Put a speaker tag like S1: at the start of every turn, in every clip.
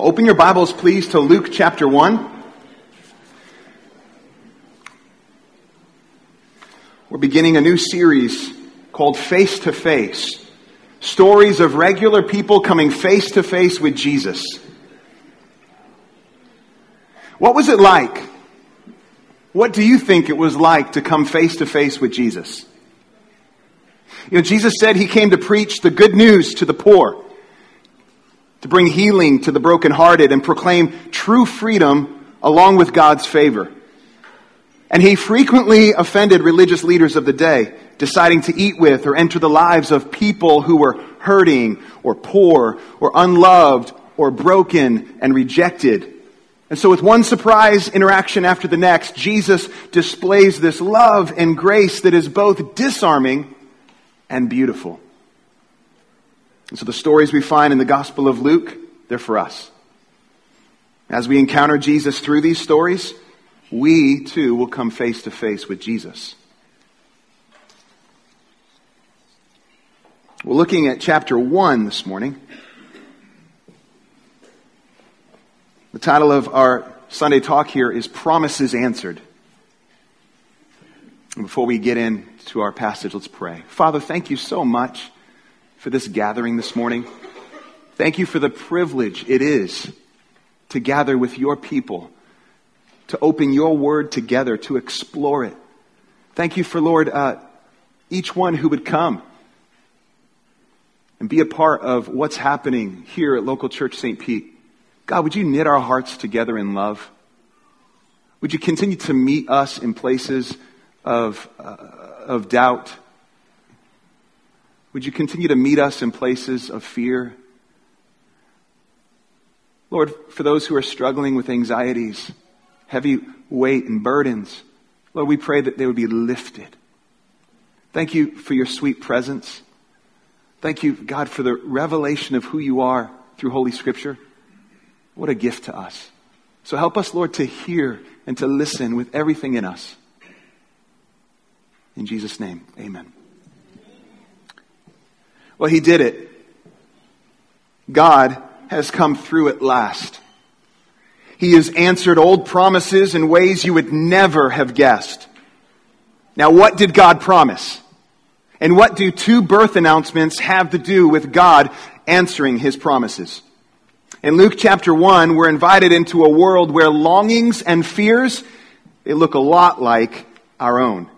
S1: Open your Bibles, please, to Luke chapter 1. We're beginning a new series called Face to Face Stories of regular people coming face to face with Jesus. What was it like? What do you think it was like to come face to face with Jesus? You know, Jesus said he came to preach the good news to the poor to bring healing to the brokenhearted and proclaim true freedom along with God's favor. And he frequently offended religious leaders of the day, deciding to eat with or enter the lives of people who were hurting or poor or unloved or broken and rejected. And so with one surprise interaction after the next, Jesus displays this love and grace that is both disarming and beautiful. And so the stories we find in the Gospel of Luke, they're for us. As we encounter Jesus through these stories, we too will come face to face with Jesus. We're looking at chapter 1 this morning. The title of our Sunday talk here is Promises Answered. And before we get into our passage, let's pray. Father, thank you so much for this gathering this morning. Thank you for the privilege it is to gather with your people, to open your word together, to explore it. Thank you for, Lord, uh, each one who would come and be a part of what's happening here at Local Church St. Pete. God, would you knit our hearts together in love? Would you continue to meet us in places of, uh, of doubt would you continue to meet us in places of fear? Lord, for those who are struggling with anxieties, heavy weight, and burdens, Lord, we pray that they would be lifted. Thank you for your sweet presence. Thank you, God, for the revelation of who you are through Holy Scripture. What a gift to us. So help us, Lord, to hear and to listen with everything in us. In Jesus' name, amen. Well, he did it. God has come through at last. He has answered old promises in ways you would never have guessed. Now, what did God promise? And what do two birth announcements have to do with God answering his promises? In Luke chapter 1, we're invited into a world where longings and fears, they look a lot like our own.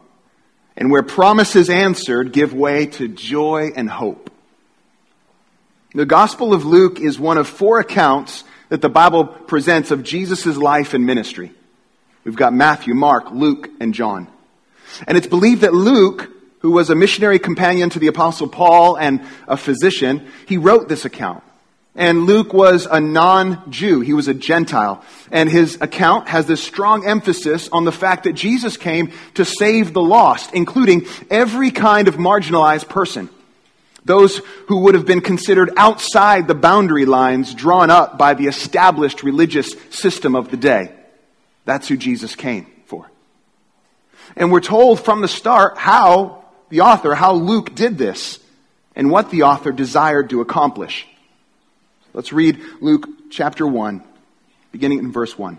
S1: And where promises answered give way to joy and hope. The Gospel of Luke is one of four accounts that the Bible presents of Jesus' life and ministry. We've got Matthew, Mark, Luke, and John. And it's believed that Luke, who was a missionary companion to the Apostle Paul and a physician, he wrote this account. And Luke was a non-Jew. He was a Gentile. And his account has this strong emphasis on the fact that Jesus came to save the lost, including every kind of marginalized person. Those who would have been considered outside the boundary lines drawn up by the established religious system of the day. That's who Jesus came for. And we're told from the start how the author, how Luke did this, and what the author desired to accomplish. Let's read Luke chapter 1, beginning in verse 1.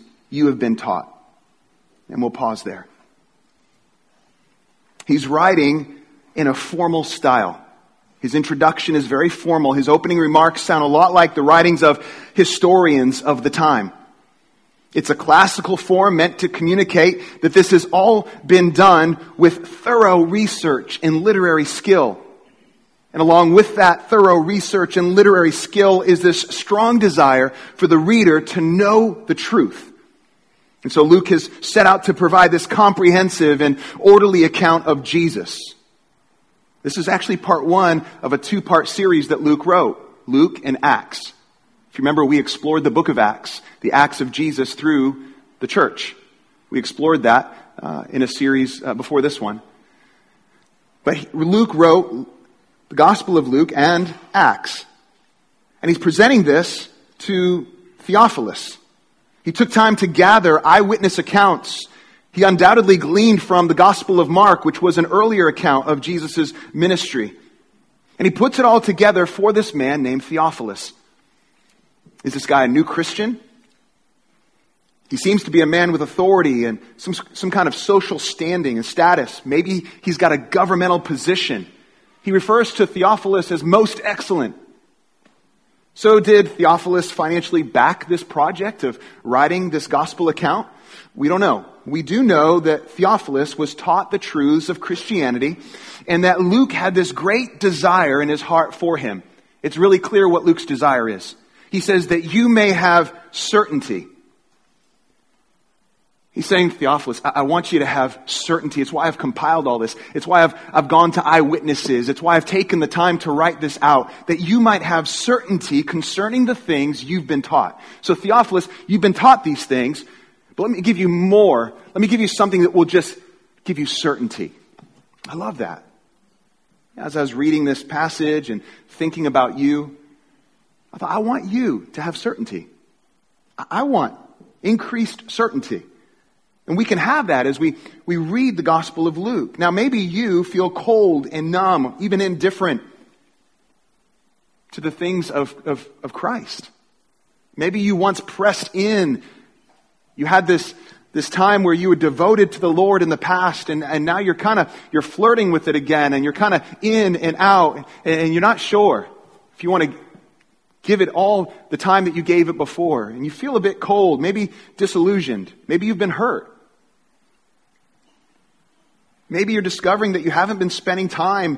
S1: you have been taught. And we'll pause there. He's writing in a formal style. His introduction is very formal. His opening remarks sound a lot like the writings of historians of the time. It's a classical form meant to communicate that this has all been done with thorough research and literary skill. And along with that thorough research and literary skill is this strong desire for the reader to know the truth. And so Luke has set out to provide this comprehensive and orderly account of Jesus. This is actually part one of a two part series that Luke wrote. Luke, and Acts. If you remember, we explored the book of Acts, the Acts of Jesus through the church. We explored that uh, in a series uh, before this one. But Luke wrote the Gospel of Luke and Acts. And he's presenting this to Theophilus. He took time to gather eyewitness accounts. He undoubtedly gleaned from the Gospel of Mark, which was an earlier account of Jesus' ministry. And he puts it all together for this man named Theophilus. Is this guy a new Christian? He seems to be a man with authority and some, some kind of social standing and status. Maybe he's got a governmental position. He refers to Theophilus as most excellent. So did Theophilus financially back this project of writing this gospel account? We don't know. We do know that Theophilus was taught the truths of Christianity and that Luke had this great desire in his heart for him. It's really clear what Luke's desire is. He says that you may have certainty. He's saying, Theophilus, I, I want you to have certainty. It's why I've compiled all this. It's why I've, I've gone to eyewitnesses. It's why I've taken the time to write this out, that you might have certainty concerning the things you've been taught. So, Theophilus, you've been taught these things, but let me give you more. Let me give you something that will just give you certainty. I love that. As I was reading this passage and thinking about you, I thought, I want you to have certainty. I want increased certainty. And we can have that as we, we read the Gospel of Luke. Now, maybe you feel cold and numb, even indifferent to the things of, of, of Christ. Maybe you once pressed in. You had this, this time where you were devoted to the Lord in the past, and, and now you're kind of, you're flirting with it again, and you're kind of in and out, and you're not sure if you want to give it all the time that you gave it before, and you feel a bit cold, maybe disillusioned, maybe you've been hurt. Maybe you're discovering that you haven't been spending time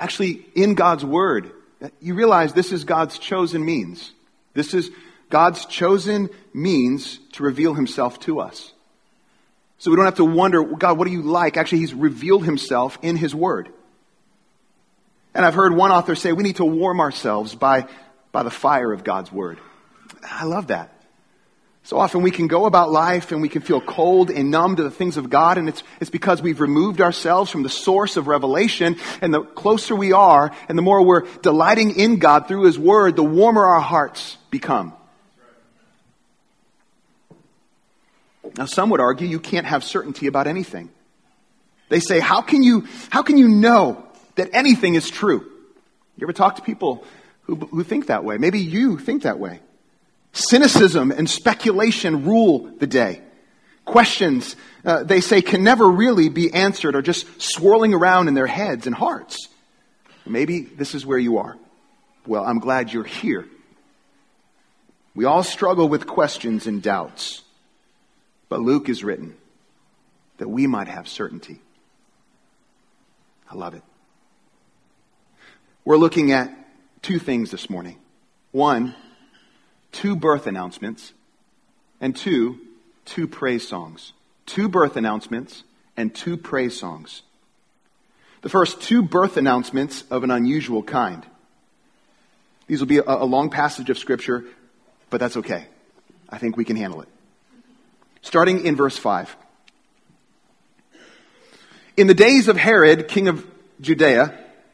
S1: actually in God's Word. You realize this is God's chosen means. This is God's chosen means to reveal Himself to us. So we don't have to wonder, God, what do you like? Actually, He's revealed Himself in His Word. And I've heard one author say we need to warm ourselves by, by the fire of God's Word. I love that. So often we can go about life and we can feel cold and numb to the things of God, and it's, it's because we've removed ourselves from the source of revelation. And the closer we are, and the more we're delighting in God through His Word, the warmer our hearts become. Now, some would argue you can't have certainty about anything. They say, how can you, how can you know that anything is true? You ever talk to people who, who think that way? Maybe you think that way. Cynicism and speculation rule the day. Questions, uh, they say, can never really be answered or just swirling around in their heads and hearts. Maybe this is where you are. Well, I'm glad you're here. We all struggle with questions and doubts. But Luke is written that we might have certainty. I love it. We're looking at two things this morning. One, two birth announcements, and two, two praise songs. Two birth announcements and two praise songs. The first two birth announcements of an unusual kind. These will be a, a long passage of scripture, but that's okay. I think we can handle it. Starting in verse 5. In the days of Herod, king of Judea,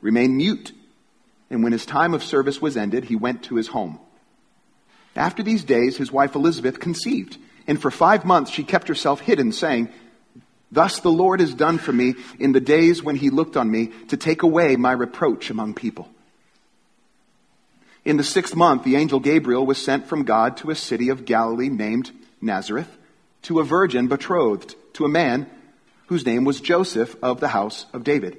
S1: remained mute. And when his time of service was ended, he went to his home. After these days, his wife Elizabeth conceived, and for five months she kept herself hidden, saying, Thus the Lord has done for me in the days when he looked on me to take away my reproach among people. In the sixth month, the angel Gabriel was sent from God to a city of Galilee named Nazareth to a virgin betrothed to a man whose name was Joseph of the house of David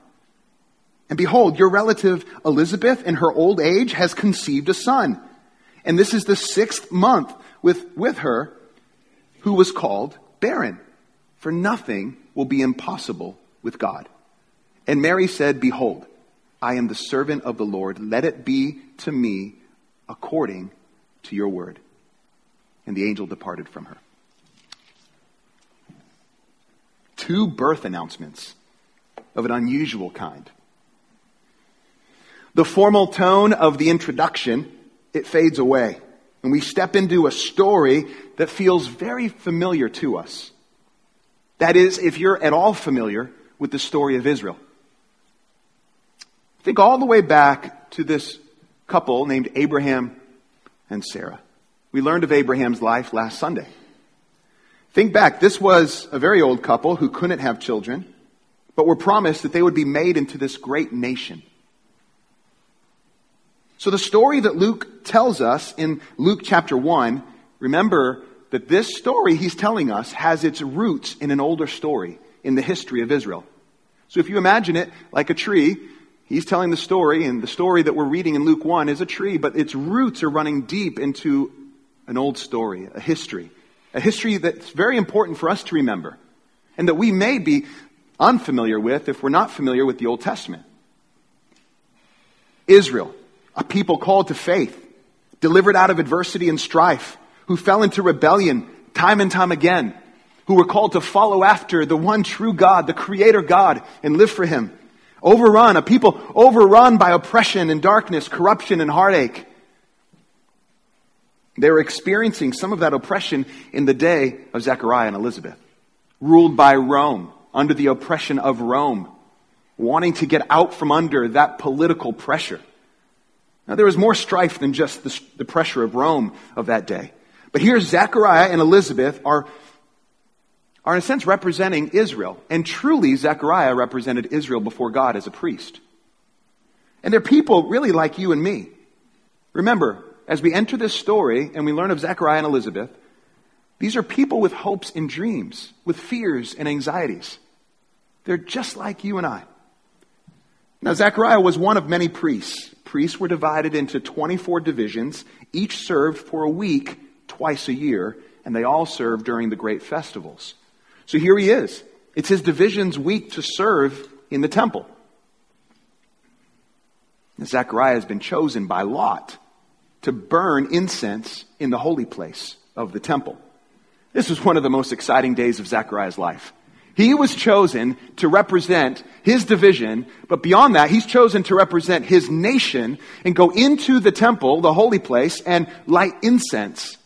S1: And behold, your relative Elizabeth, in her old age, has conceived a son. And this is the sixth month with, with her, who was called barren. For nothing will be impossible with God. And Mary said, Behold, I am the servant of the Lord. Let it be to me according to your word. And the angel departed from her. Two birth announcements of an unusual kind. The formal tone of the introduction, it fades away. And we step into a story that feels very familiar to us. That is, if you're at all familiar with the story of Israel. Think all the way back to this couple named Abraham and Sarah. We learned of Abraham's life last Sunday. Think back, this was a very old couple who couldn't have children, but were promised that they would be made into this great nation. So the story that Luke tells us in Luke chapter 1, remember that this story he's telling us has its roots in an older story in the history of Israel. So if you imagine it like a tree, he's telling the story, and the story that we're reading in Luke 1 is a tree, but its roots are running deep into an old story, a history. A history that's very important for us to remember, and that we may be unfamiliar with if we're not familiar with the Old Testament. Israel a people called to faith, delivered out of adversity and strife, who fell into rebellion time and time again, who were called to follow after the one true God, the creator God, and live for him. Overrun, a people overrun by oppression and darkness, corruption and heartache. They were experiencing some of that oppression in the day of Zechariah and Elizabeth, ruled by Rome, under the oppression of Rome, wanting to get out from under that political pressure. Now, there was more strife than just the, the pressure of Rome of that day. But here, Zechariah and Elizabeth are, are, in a sense, representing Israel. And truly, Zechariah represented Israel before God as a priest. And they're people really like you and me. Remember, as we enter this story and we learn of Zechariah and Elizabeth, These are people with hopes and dreams, with fears and anxieties. They're just like you and I. Now, Zechariah was one of many priests. Priests were divided into 24 divisions, each served for a week twice a year, and they all served during the great festivals. So here he is. It's his division's week to serve in the temple. Zechariah has been chosen by Lot to burn incense in the holy place of the temple. This was one of the most exciting days of Zechariah's life. He was chosen to represent his division, but beyond that, he's chosen to represent his nation and go into the temple, the holy place, and light incense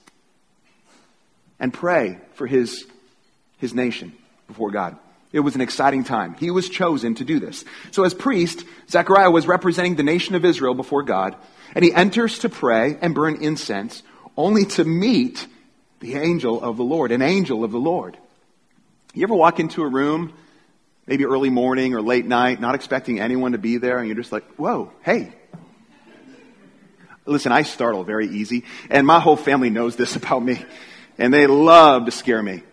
S1: and pray for his, his nation before God. It was an exciting time. He was chosen to do this. So as priest, Zechariah was representing the nation of Israel before God, and he enters to pray and burn incense only to meet the angel of the Lord, an angel of the Lord. You ever walk into a room, maybe early morning or late night, not expecting anyone to be there, and you're just like, whoa, hey. Listen, I startle very easy, and my whole family knows this about me, and they love to scare me.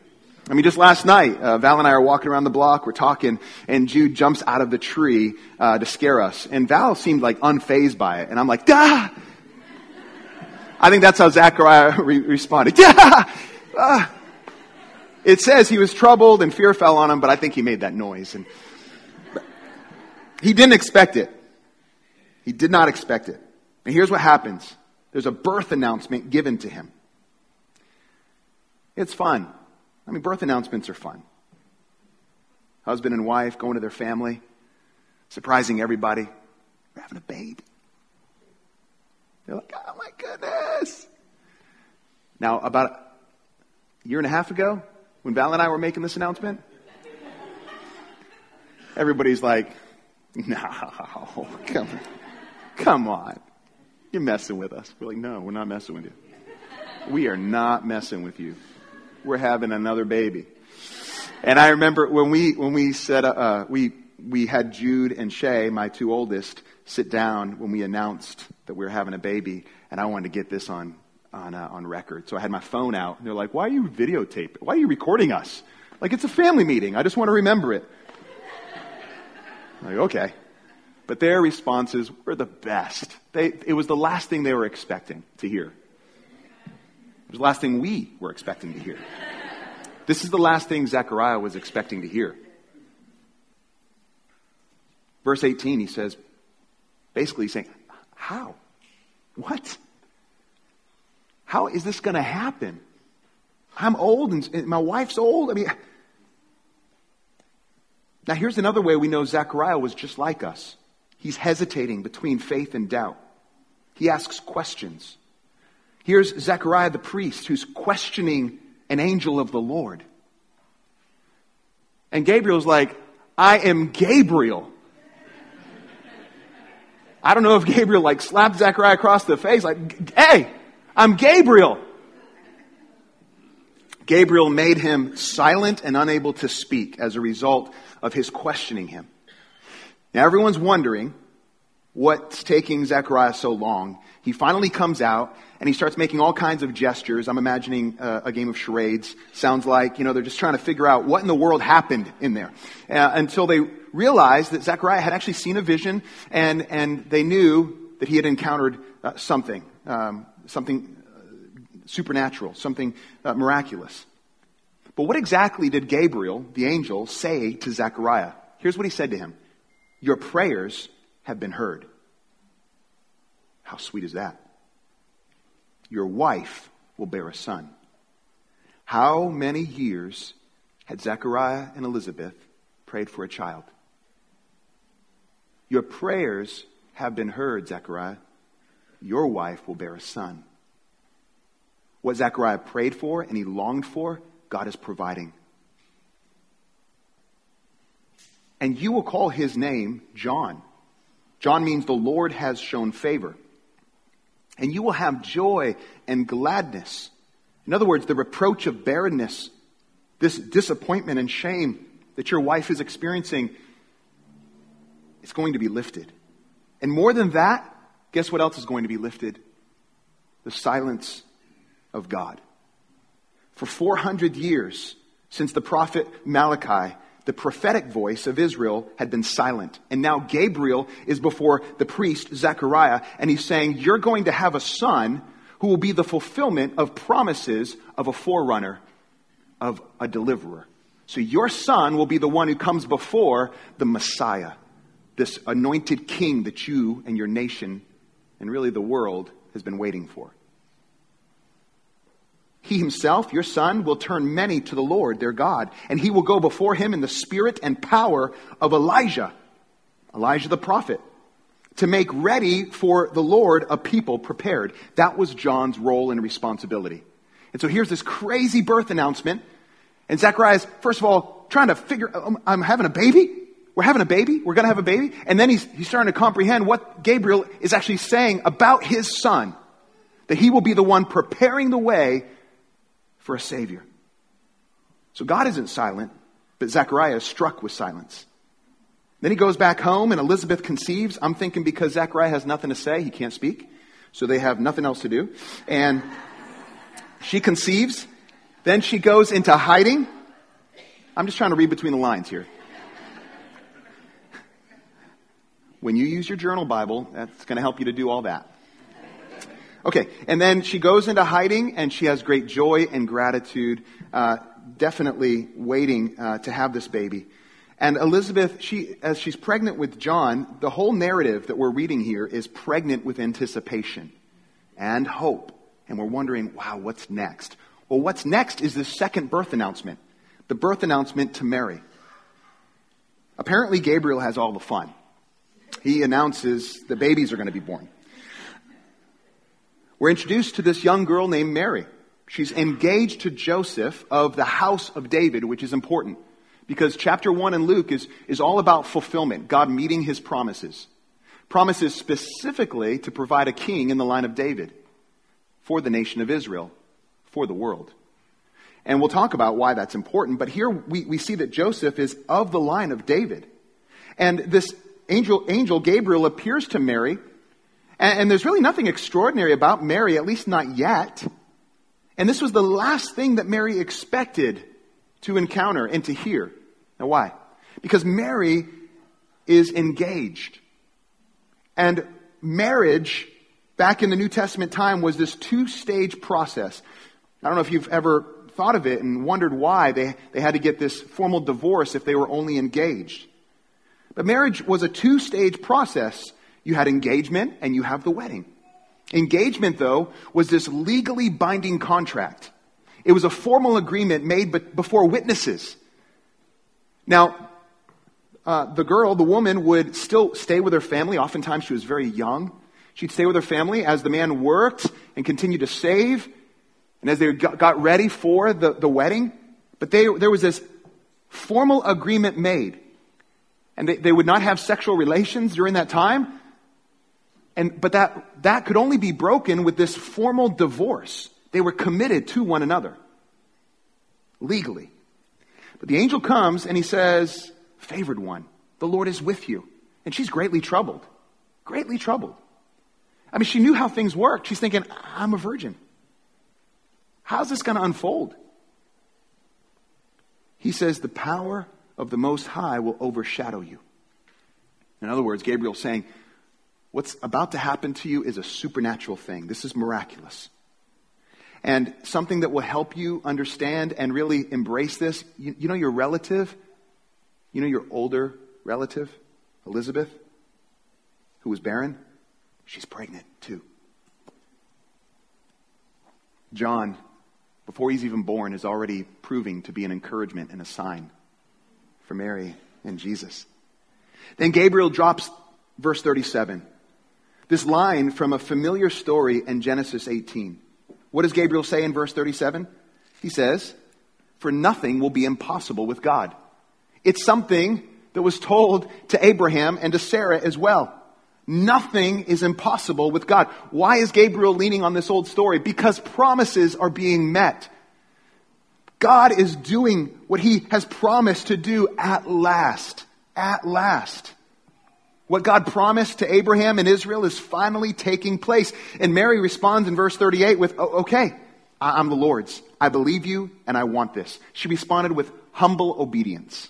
S1: I mean, just last night, uh, Val and I are walking around the block, we're talking, and Jude jumps out of the tree uh, to scare us. And Val seemed like unfazed by it, and I'm like, "Dah!" I think that's how Zechariah re- responded. Yeah! Uh. It says he was troubled and fear fell on him, but I think he made that noise. And he didn't expect it. He did not expect it. And here's what happens. There's a birth announcement given to him. It's fun. I mean, birth announcements are fun. Husband and wife going to their family, surprising everybody. We're having a baby. They're like, oh my goodness. Now, about a year and a half ago, when Val and I were making this announcement, everybody's like, no, come, come on. You're messing with us. We're like, no, we're not messing with you. We are not messing with you we're having another baby. And I remember when we, when we said, uh, we, we had Jude and Shay, my two oldest, sit down when we announced that we were having a baby, and I wanted to get this on, on, uh, on record. So I had my phone out, and they're like, why are you videotaping? Why are you recording us? Like, it's a family meeting. I just want to remember it. I'm like, okay. But their responses were the best. They, it was the last thing they were expecting to hear. It was the last thing we were expecting to hear. This is the last thing Zechariah was expecting to hear. Verse 18, he says, basically saying, How? What? How is this going to happen? I'm old and my wife's old. I mean, now here's another way we know Zechariah was just like us. He's hesitating between faith and doubt. He asks questions. Here's Zechariah the priest who's questioning an angel of the Lord. And Gabriel's like, I am Gabriel. I don't know if Gabriel like slapped Zechariah across the face, like, hey, I'm Gabriel. Gabriel made him silent and unable to speak as a result of his questioning him. Now everyone's wondering what's taking Zechariah so long. He finally comes out and he starts making all kinds of gestures. I'm imagining uh, a game of charades. Sounds like, you know, they're just trying to figure out what in the world happened in there. Uh, until they realized that Zechariah had actually seen a vision and, and they knew that he had encountered uh, something, um, something uh, supernatural, something uh, miraculous. But what exactly did Gabriel, the angel, say to Zechariah? Here's what he said to him. Your prayers have been heard. How sweet is that? Your wife will bear a son. How many years had Zechariah and Elizabeth prayed for a child? Your prayers have been heard, Zechariah. Your wife will bear a son. What Zechariah prayed for and he longed for, God is providing. And you will call his name John. John means the Lord has shown favor and you will have joy and gladness. In other words, the reproach of barrenness, this disappointment and shame that your wife is experiencing, is going to be lifted. And more than that, guess what else is going to be lifted? The silence of God. For 400 years, since the prophet Malachi, the prophetic voice of Israel had been silent. And now Gabriel is before the priest, Zechariah, and he's saying, You're going to have a son who will be the fulfillment of promises of a forerunner, of a deliverer. So your son will be the one who comes before the Messiah, this anointed king that you and your nation, and really the world, has been waiting for. He himself, your son, will turn many to the Lord, their God, and he will go before him in the spirit and power of Elijah, Elijah the prophet, to make ready for the Lord a people prepared. That was John's role and responsibility. And so here's this crazy birth announcement. And Zechariah's, first of all, trying to figure, I'm having a baby? We're having a baby? We're going to have a baby? And then he's, he's starting to comprehend what Gabriel is actually saying about his son. That he will be the one preparing the way for a Savior. So God isn't silent, but Zechariah is struck with silence. Then he goes back home and Elizabeth conceives. I'm thinking because Zechariah has nothing to say, he can't speak. So they have nothing else to do. And she conceives. Then she goes into hiding. I'm just trying to read between the lines here. When you use your journal Bible, that's going to help you to do all that. Okay, and then she goes into hiding and she has great joy and gratitude, uh, definitely waiting uh, to have this baby. And Elizabeth, she, as she's pregnant with John, the whole narrative that we're reading here is pregnant with anticipation and hope. And we're wondering, wow, what's next? Well, what's next is the second birth announcement, the birth announcement to Mary. Apparently, Gabriel has all the fun. He announces the babies are going to be born we're introduced to this young girl named Mary. She's engaged to Joseph of the house of David, which is important because chapter 1 in Luke is, is all about fulfillment, God meeting his promises. Promises specifically to provide a king in the line of David for the nation of Israel, for the world. And we'll talk about why that's important, but here we, we see that Joseph is of the line of David. And this angel, angel Gabriel appears to Mary and, and there's really nothing extraordinary about Mary, at least not yet. And this was the last thing that Mary expected to encounter and to hear. Now, why? Because Mary is engaged. And marriage, back in the New Testament time, was this two stage process. I don't know if you've ever thought of it and wondered why they, they had to get this formal divorce if they were only engaged. But marriage was a two stage process. You had engagement and you have the wedding. Engagement, though, was this legally binding contract. It was a formal agreement made before witnesses. Now, uh, the girl, the woman, would still stay with her family. Oftentimes, she was very young. She'd stay with her family as the man worked and continued to save, and as they got ready for the, the wedding. But they, there was this formal agreement made. And they, they would not have sexual relations during that time. And, but that, that could only be broken with this formal divorce. They were committed to one another legally. But the angel comes and he says, Favored one, the Lord is with you. And she's greatly troubled. Greatly troubled. I mean, she knew how things worked. She's thinking, I'm a virgin. How's this going to unfold? He says, The power of the Most High will overshadow you. In other words, Gabriel's saying, What's about to happen to you is a supernatural thing. This is miraculous. And something that will help you understand and really embrace this. You, you know your relative? You know your older relative, Elizabeth, who was barren? She's pregnant too. John, before he's even born, is already proving to be an encouragement and a sign for Mary and Jesus. Then Gabriel drops verse 37. This line from a familiar story in Genesis 18. What does Gabriel say in verse 37? He says, For nothing will be impossible with God. It's something that was told to Abraham and to Sarah as well. Nothing is impossible with God. Why is Gabriel leaning on this old story? Because promises are being met. God is doing what he has promised to do at last. At last. What God promised to Abraham and Israel is finally taking place. And Mary responds in verse 38 with, Okay, I'm the Lord's. I believe you and I want this. She responded with humble obedience.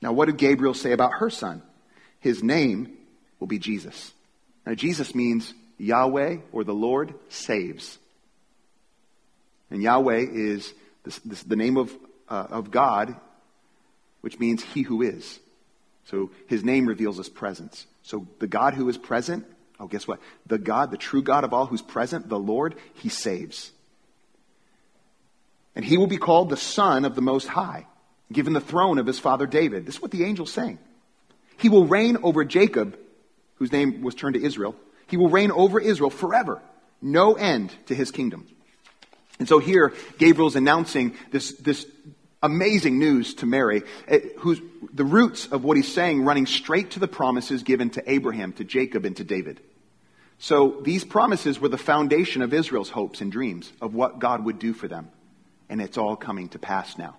S1: Now, what did Gabriel say about her son? His name will be Jesus. Now, Jesus means Yahweh or the Lord saves. And Yahweh is this, this, the name of, uh, of God, which means he who is. So his name reveals his presence. So the God who is present, oh, guess what? The God, the true God of all who's present, the Lord, he saves. And he will be called the Son of the Most High, given the throne of his father David. This is what the angel's saying. He will reign over Jacob, whose name was turned to Israel. He will reign over Israel forever. No end to his kingdom. And so here, Gabriel's announcing this, this amazing news to Mary, eh, who's the roots of what he's saying running straight to the promises given to Abraham, to Jacob, and to David. So these promises were the foundation of Israel's hopes and dreams of what God would do for them. And it's all coming to pass now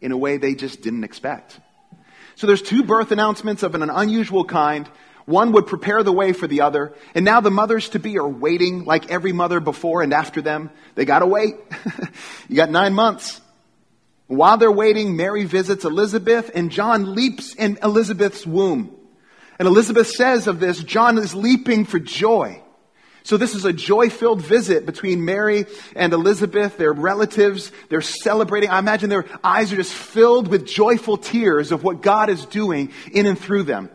S1: in a way they just didn't expect. So there's two birth announcements of an unusual kind. One would prepare the way for the other. And now the mothers to be are waiting like every mother before and after them. They gotta wait. you got nine months. While they're waiting, Mary visits Elizabeth and John leaps in Elizabeth's womb. And Elizabeth says of this, John is leaping for joy. So this is a joy-filled visit between Mary and Elizabeth, their relatives. They're celebrating. I imagine their eyes are just filled with joyful tears of what God is doing in and through them.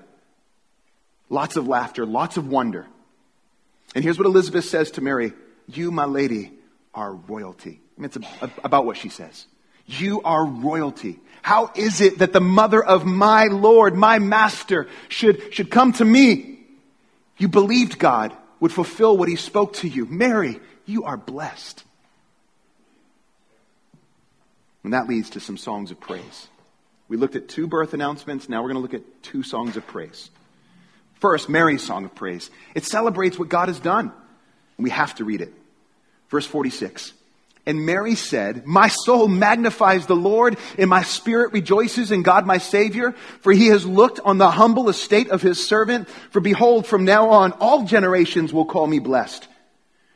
S1: Lots of laughter, lots of wonder. And here's what Elizabeth says to Mary. You, my lady, are royalty. I mean, it's about what she says. You are royalty. How is it that the mother of my Lord, my master, should, should come to me? You believed God would fulfill what he spoke to you. Mary, you are blessed. And that leads to some songs of praise. We looked at two birth announcements. Now we're going to look at two songs of praise. First, Mary's song of praise. It celebrates what God has done. We have to read it. Verse 46. And Mary said, My soul magnifies the Lord, and my spirit rejoices in God my Savior, for he has looked on the humble estate of his servant. For behold, from now on, all generations will call me blessed.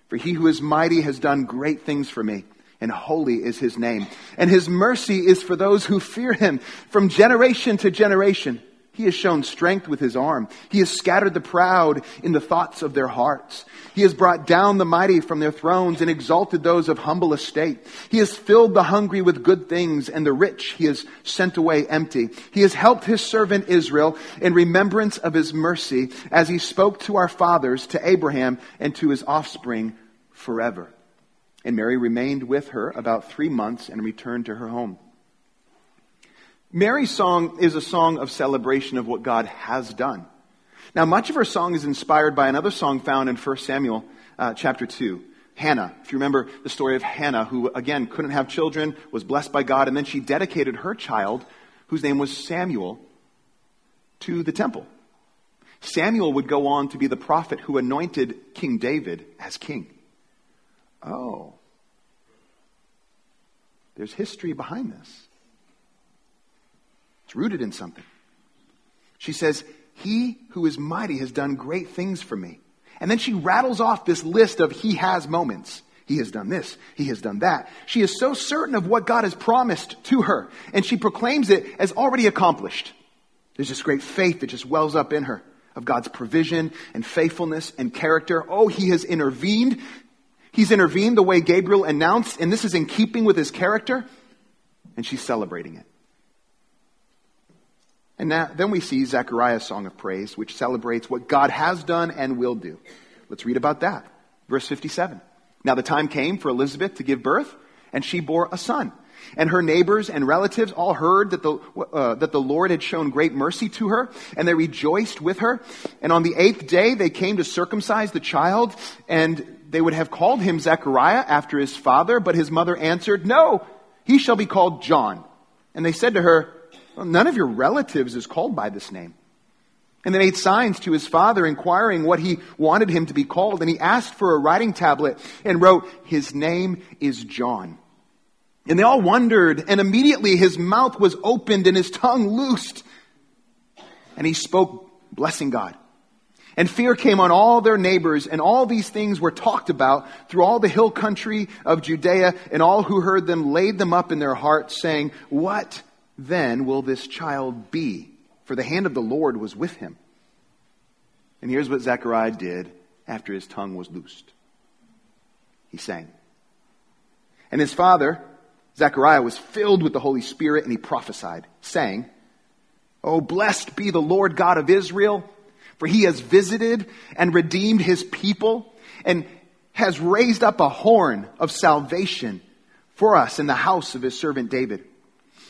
S1: For he who is mighty has done great things for me, and holy is his name. And his mercy is for those who fear him from generation to generation. He has shown strength with his arm. He has scattered the proud in the thoughts of their hearts. He has brought down the mighty from their thrones and exalted those of humble estate. He has filled the hungry with good things and the rich he has sent away empty. He has helped his servant Israel in remembrance of his mercy as he spoke to our fathers, to Abraham and to his offspring forever. And Mary remained with her about three months and returned to her home. Mary's song is a song of celebration of what God has done. Now, much of her song is inspired by another song found in 1 Samuel uh, chapter 2. Hannah. If you remember the story of Hannah, who again couldn't have children, was blessed by God, and then she dedicated her child, whose name was Samuel, to the temple. Samuel would go on to be the prophet who anointed King David as king. Oh. There's history behind this. It's rooted in something. She says, He who is mighty has done great things for me. And then she rattles off this list of he has moments. He has done this. He has done that. She is so certain of what God has promised to her, and she proclaims it as already accomplished. There's this great faith that just wells up in her of God's provision and faithfulness and character. Oh, he has intervened. He's intervened the way Gabriel announced, and this is in keeping with his character, and she's celebrating it. And now, then we see Zechariah's song of praise, which celebrates what God has done and will do. Let's read about that. Verse 57. Now the time came for Elizabeth to give birth, and she bore a son. And her neighbors and relatives all heard that the, uh, that the Lord had shown great mercy to her, and they rejoiced with her. And on the eighth day, they came to circumcise the child, and they would have called him Zechariah after his father, but his mother answered, No, he shall be called John. And they said to her, none of your relatives is called by this name. And they made signs to his father, inquiring what he wanted him to be called. And he asked for a writing tablet and wrote, His name is John. And they all wondered, and immediately his mouth was opened and his tongue loosed. And he spoke, blessing God. And fear came on all their neighbors, and all these things were talked about through all the hill country of Judea, and all who heard them laid them up in their hearts, saying, What then will this child be? For the hand of the Lord was with him. And here's what Zechariah did after his tongue was loosed he sang. And his father, Zechariah, was filled with the Holy Spirit, and he prophesied, saying, Oh, blessed be the Lord God of Israel for he has visited and redeemed his people and has raised up a horn of salvation for us in the house of his servant David,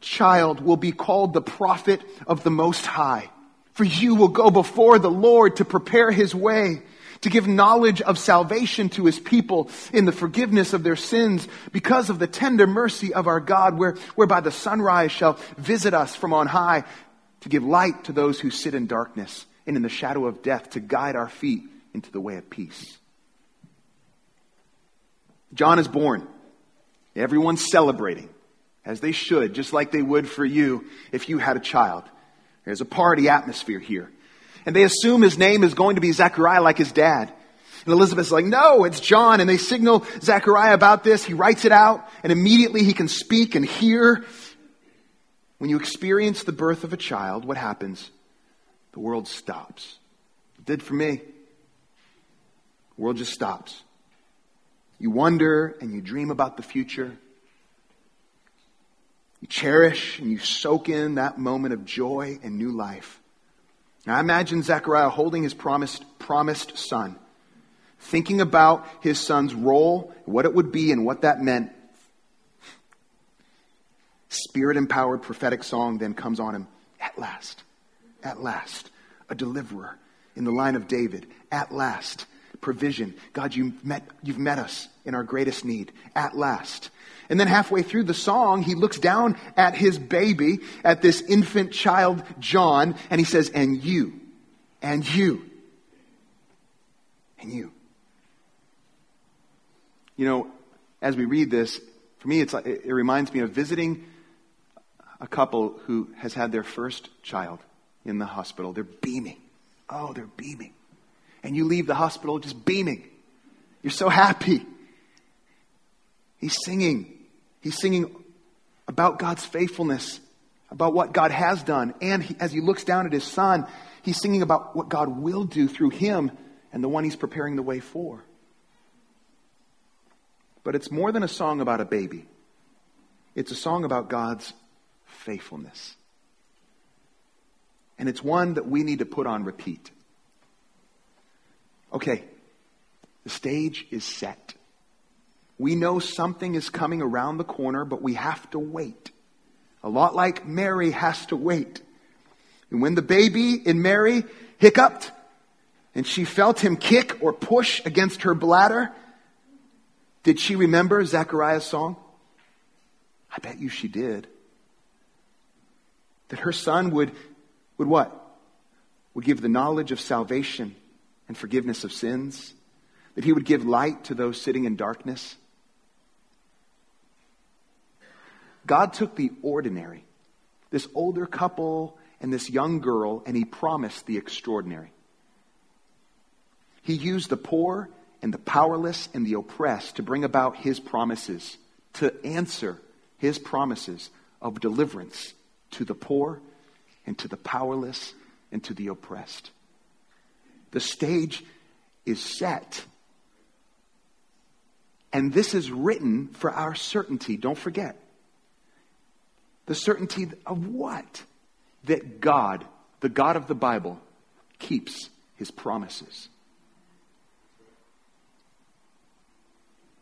S1: child, will be called the prophet of the Most High. For you will go before the Lord to prepare his way to give knowledge of salvation to his people in the forgiveness of their sins because of the tender mercy of our God, where, whereby the sunrise shall visit us from on high to give light to those who sit in darkness and in the shadow of death to guide our feet into the way of peace. John is born. Everyone's celebrating, as they should, just like they would for you if you had a child. There's a party atmosphere here. And they assume his name is going to be Zechariah like his dad. And Elizabeth's like, no, it's John. And they signal Zechariah about this. He writes it out and immediately he can speak and hear. When you experience the birth of a child, what happens? The world stops. It did for me. The world just stops. You wonder and you dream about the future. You cherish and you soak in that moment of joy and new life. Now I imagine Zechariah holding his promised, promised son, thinking about his son's role, what it would be, and what that meant. Spirit empowered prophetic song then comes on him. At last, at last, a deliverer in the line of David. At last, provision. God, you met, you've met us in our greatest need. At last. And then halfway through the song, he looks down at his baby, at this infant child, John, and he says, and you, and you, and you. You know, as we read this, for me, it reminds me of visiting a couple who has had their first child in the hospital. They're beaming. Oh, they're beaming. And you leave the hospital just beaming. You're so happy. He's singing. He's singing about God's faithfulness, about what God has done. And he, as he looks down at his son, he's singing about what God will do through him and the one he's preparing the way for. But it's more than a song about a baby, it's a song about God's faithfulness. And it's one that we need to put on repeat. Okay, the stage is set. We know something is coming around the corner, but we have to wait. A lot like Mary has to wait. And when the baby in Mary hiccuped and she felt him kick or push against her bladder, did she remember Zechariah's song? I bet you she did. That her son would, would what? Would give the knowledge of salvation and forgiveness of sins. That he would give light to those sitting in darkness God took the ordinary, this older couple and this young girl, and he promised the extraordinary. He used the poor and the powerless and the oppressed to bring about his promises, to answer his promises of deliverance to the poor and to the powerless and to the oppressed. The stage is set. And this is written for our certainty. Don't forget. The certainty of what? That God, the God of the Bible, keeps his promises.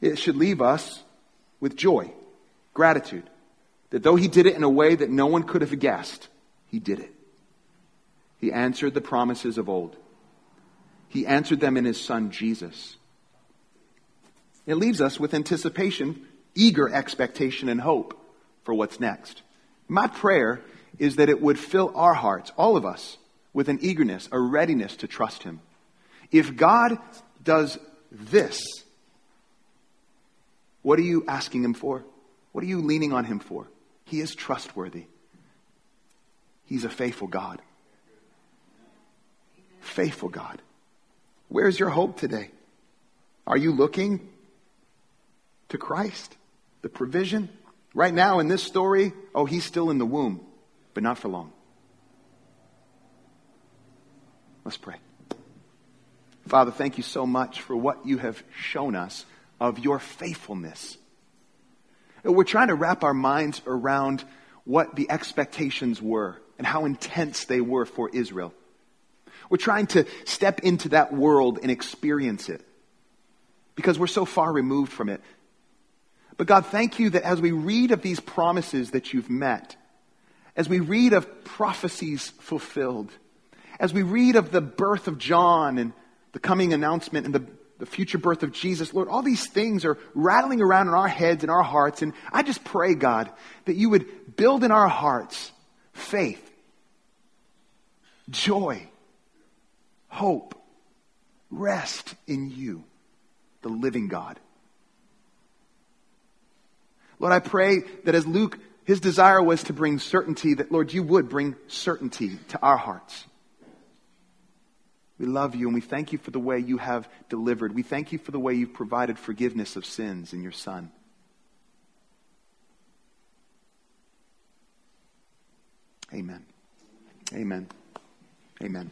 S1: It should leave us with joy, gratitude, that though he did it in a way that no one could have guessed, he did it. He answered the promises of old. He answered them in his son Jesus. It leaves us with anticipation, eager expectation, and hope for what's next. My prayer is that it would fill our hearts, all of us, with an eagerness, a readiness to trust Him. If God does this, what are you asking Him for? What are you leaning on Him for? He is trustworthy. He's a faithful God. Faithful God. Where's your hope today? Are you looking to Christ? The provision? Right now in this story, oh, he's still in the womb, but not for long. Let's pray. Father, thank you so much for what you have shown us of your faithfulness. We're trying to wrap our minds around what the expectations were and how intense they were for Israel. We're trying to step into that world and experience it because we're so far removed from it. But God, thank you that as we read of these promises that you've met, as we read of prophecies fulfilled, as we read of the birth of John and the coming announcement and the, the future birth of Jesus, Lord, all these things are rattling around in our heads and our hearts. And I just pray, God, that you would build in our hearts faith, joy, hope, rest in you, the living God. Lord, I pray that as Luke, his desire was to bring certainty, that Lord, you would bring certainty to our hearts. We love you and we thank you for the way you have delivered. We thank you for the way you've provided forgiveness of sins in your Son. Amen. Amen. Amen.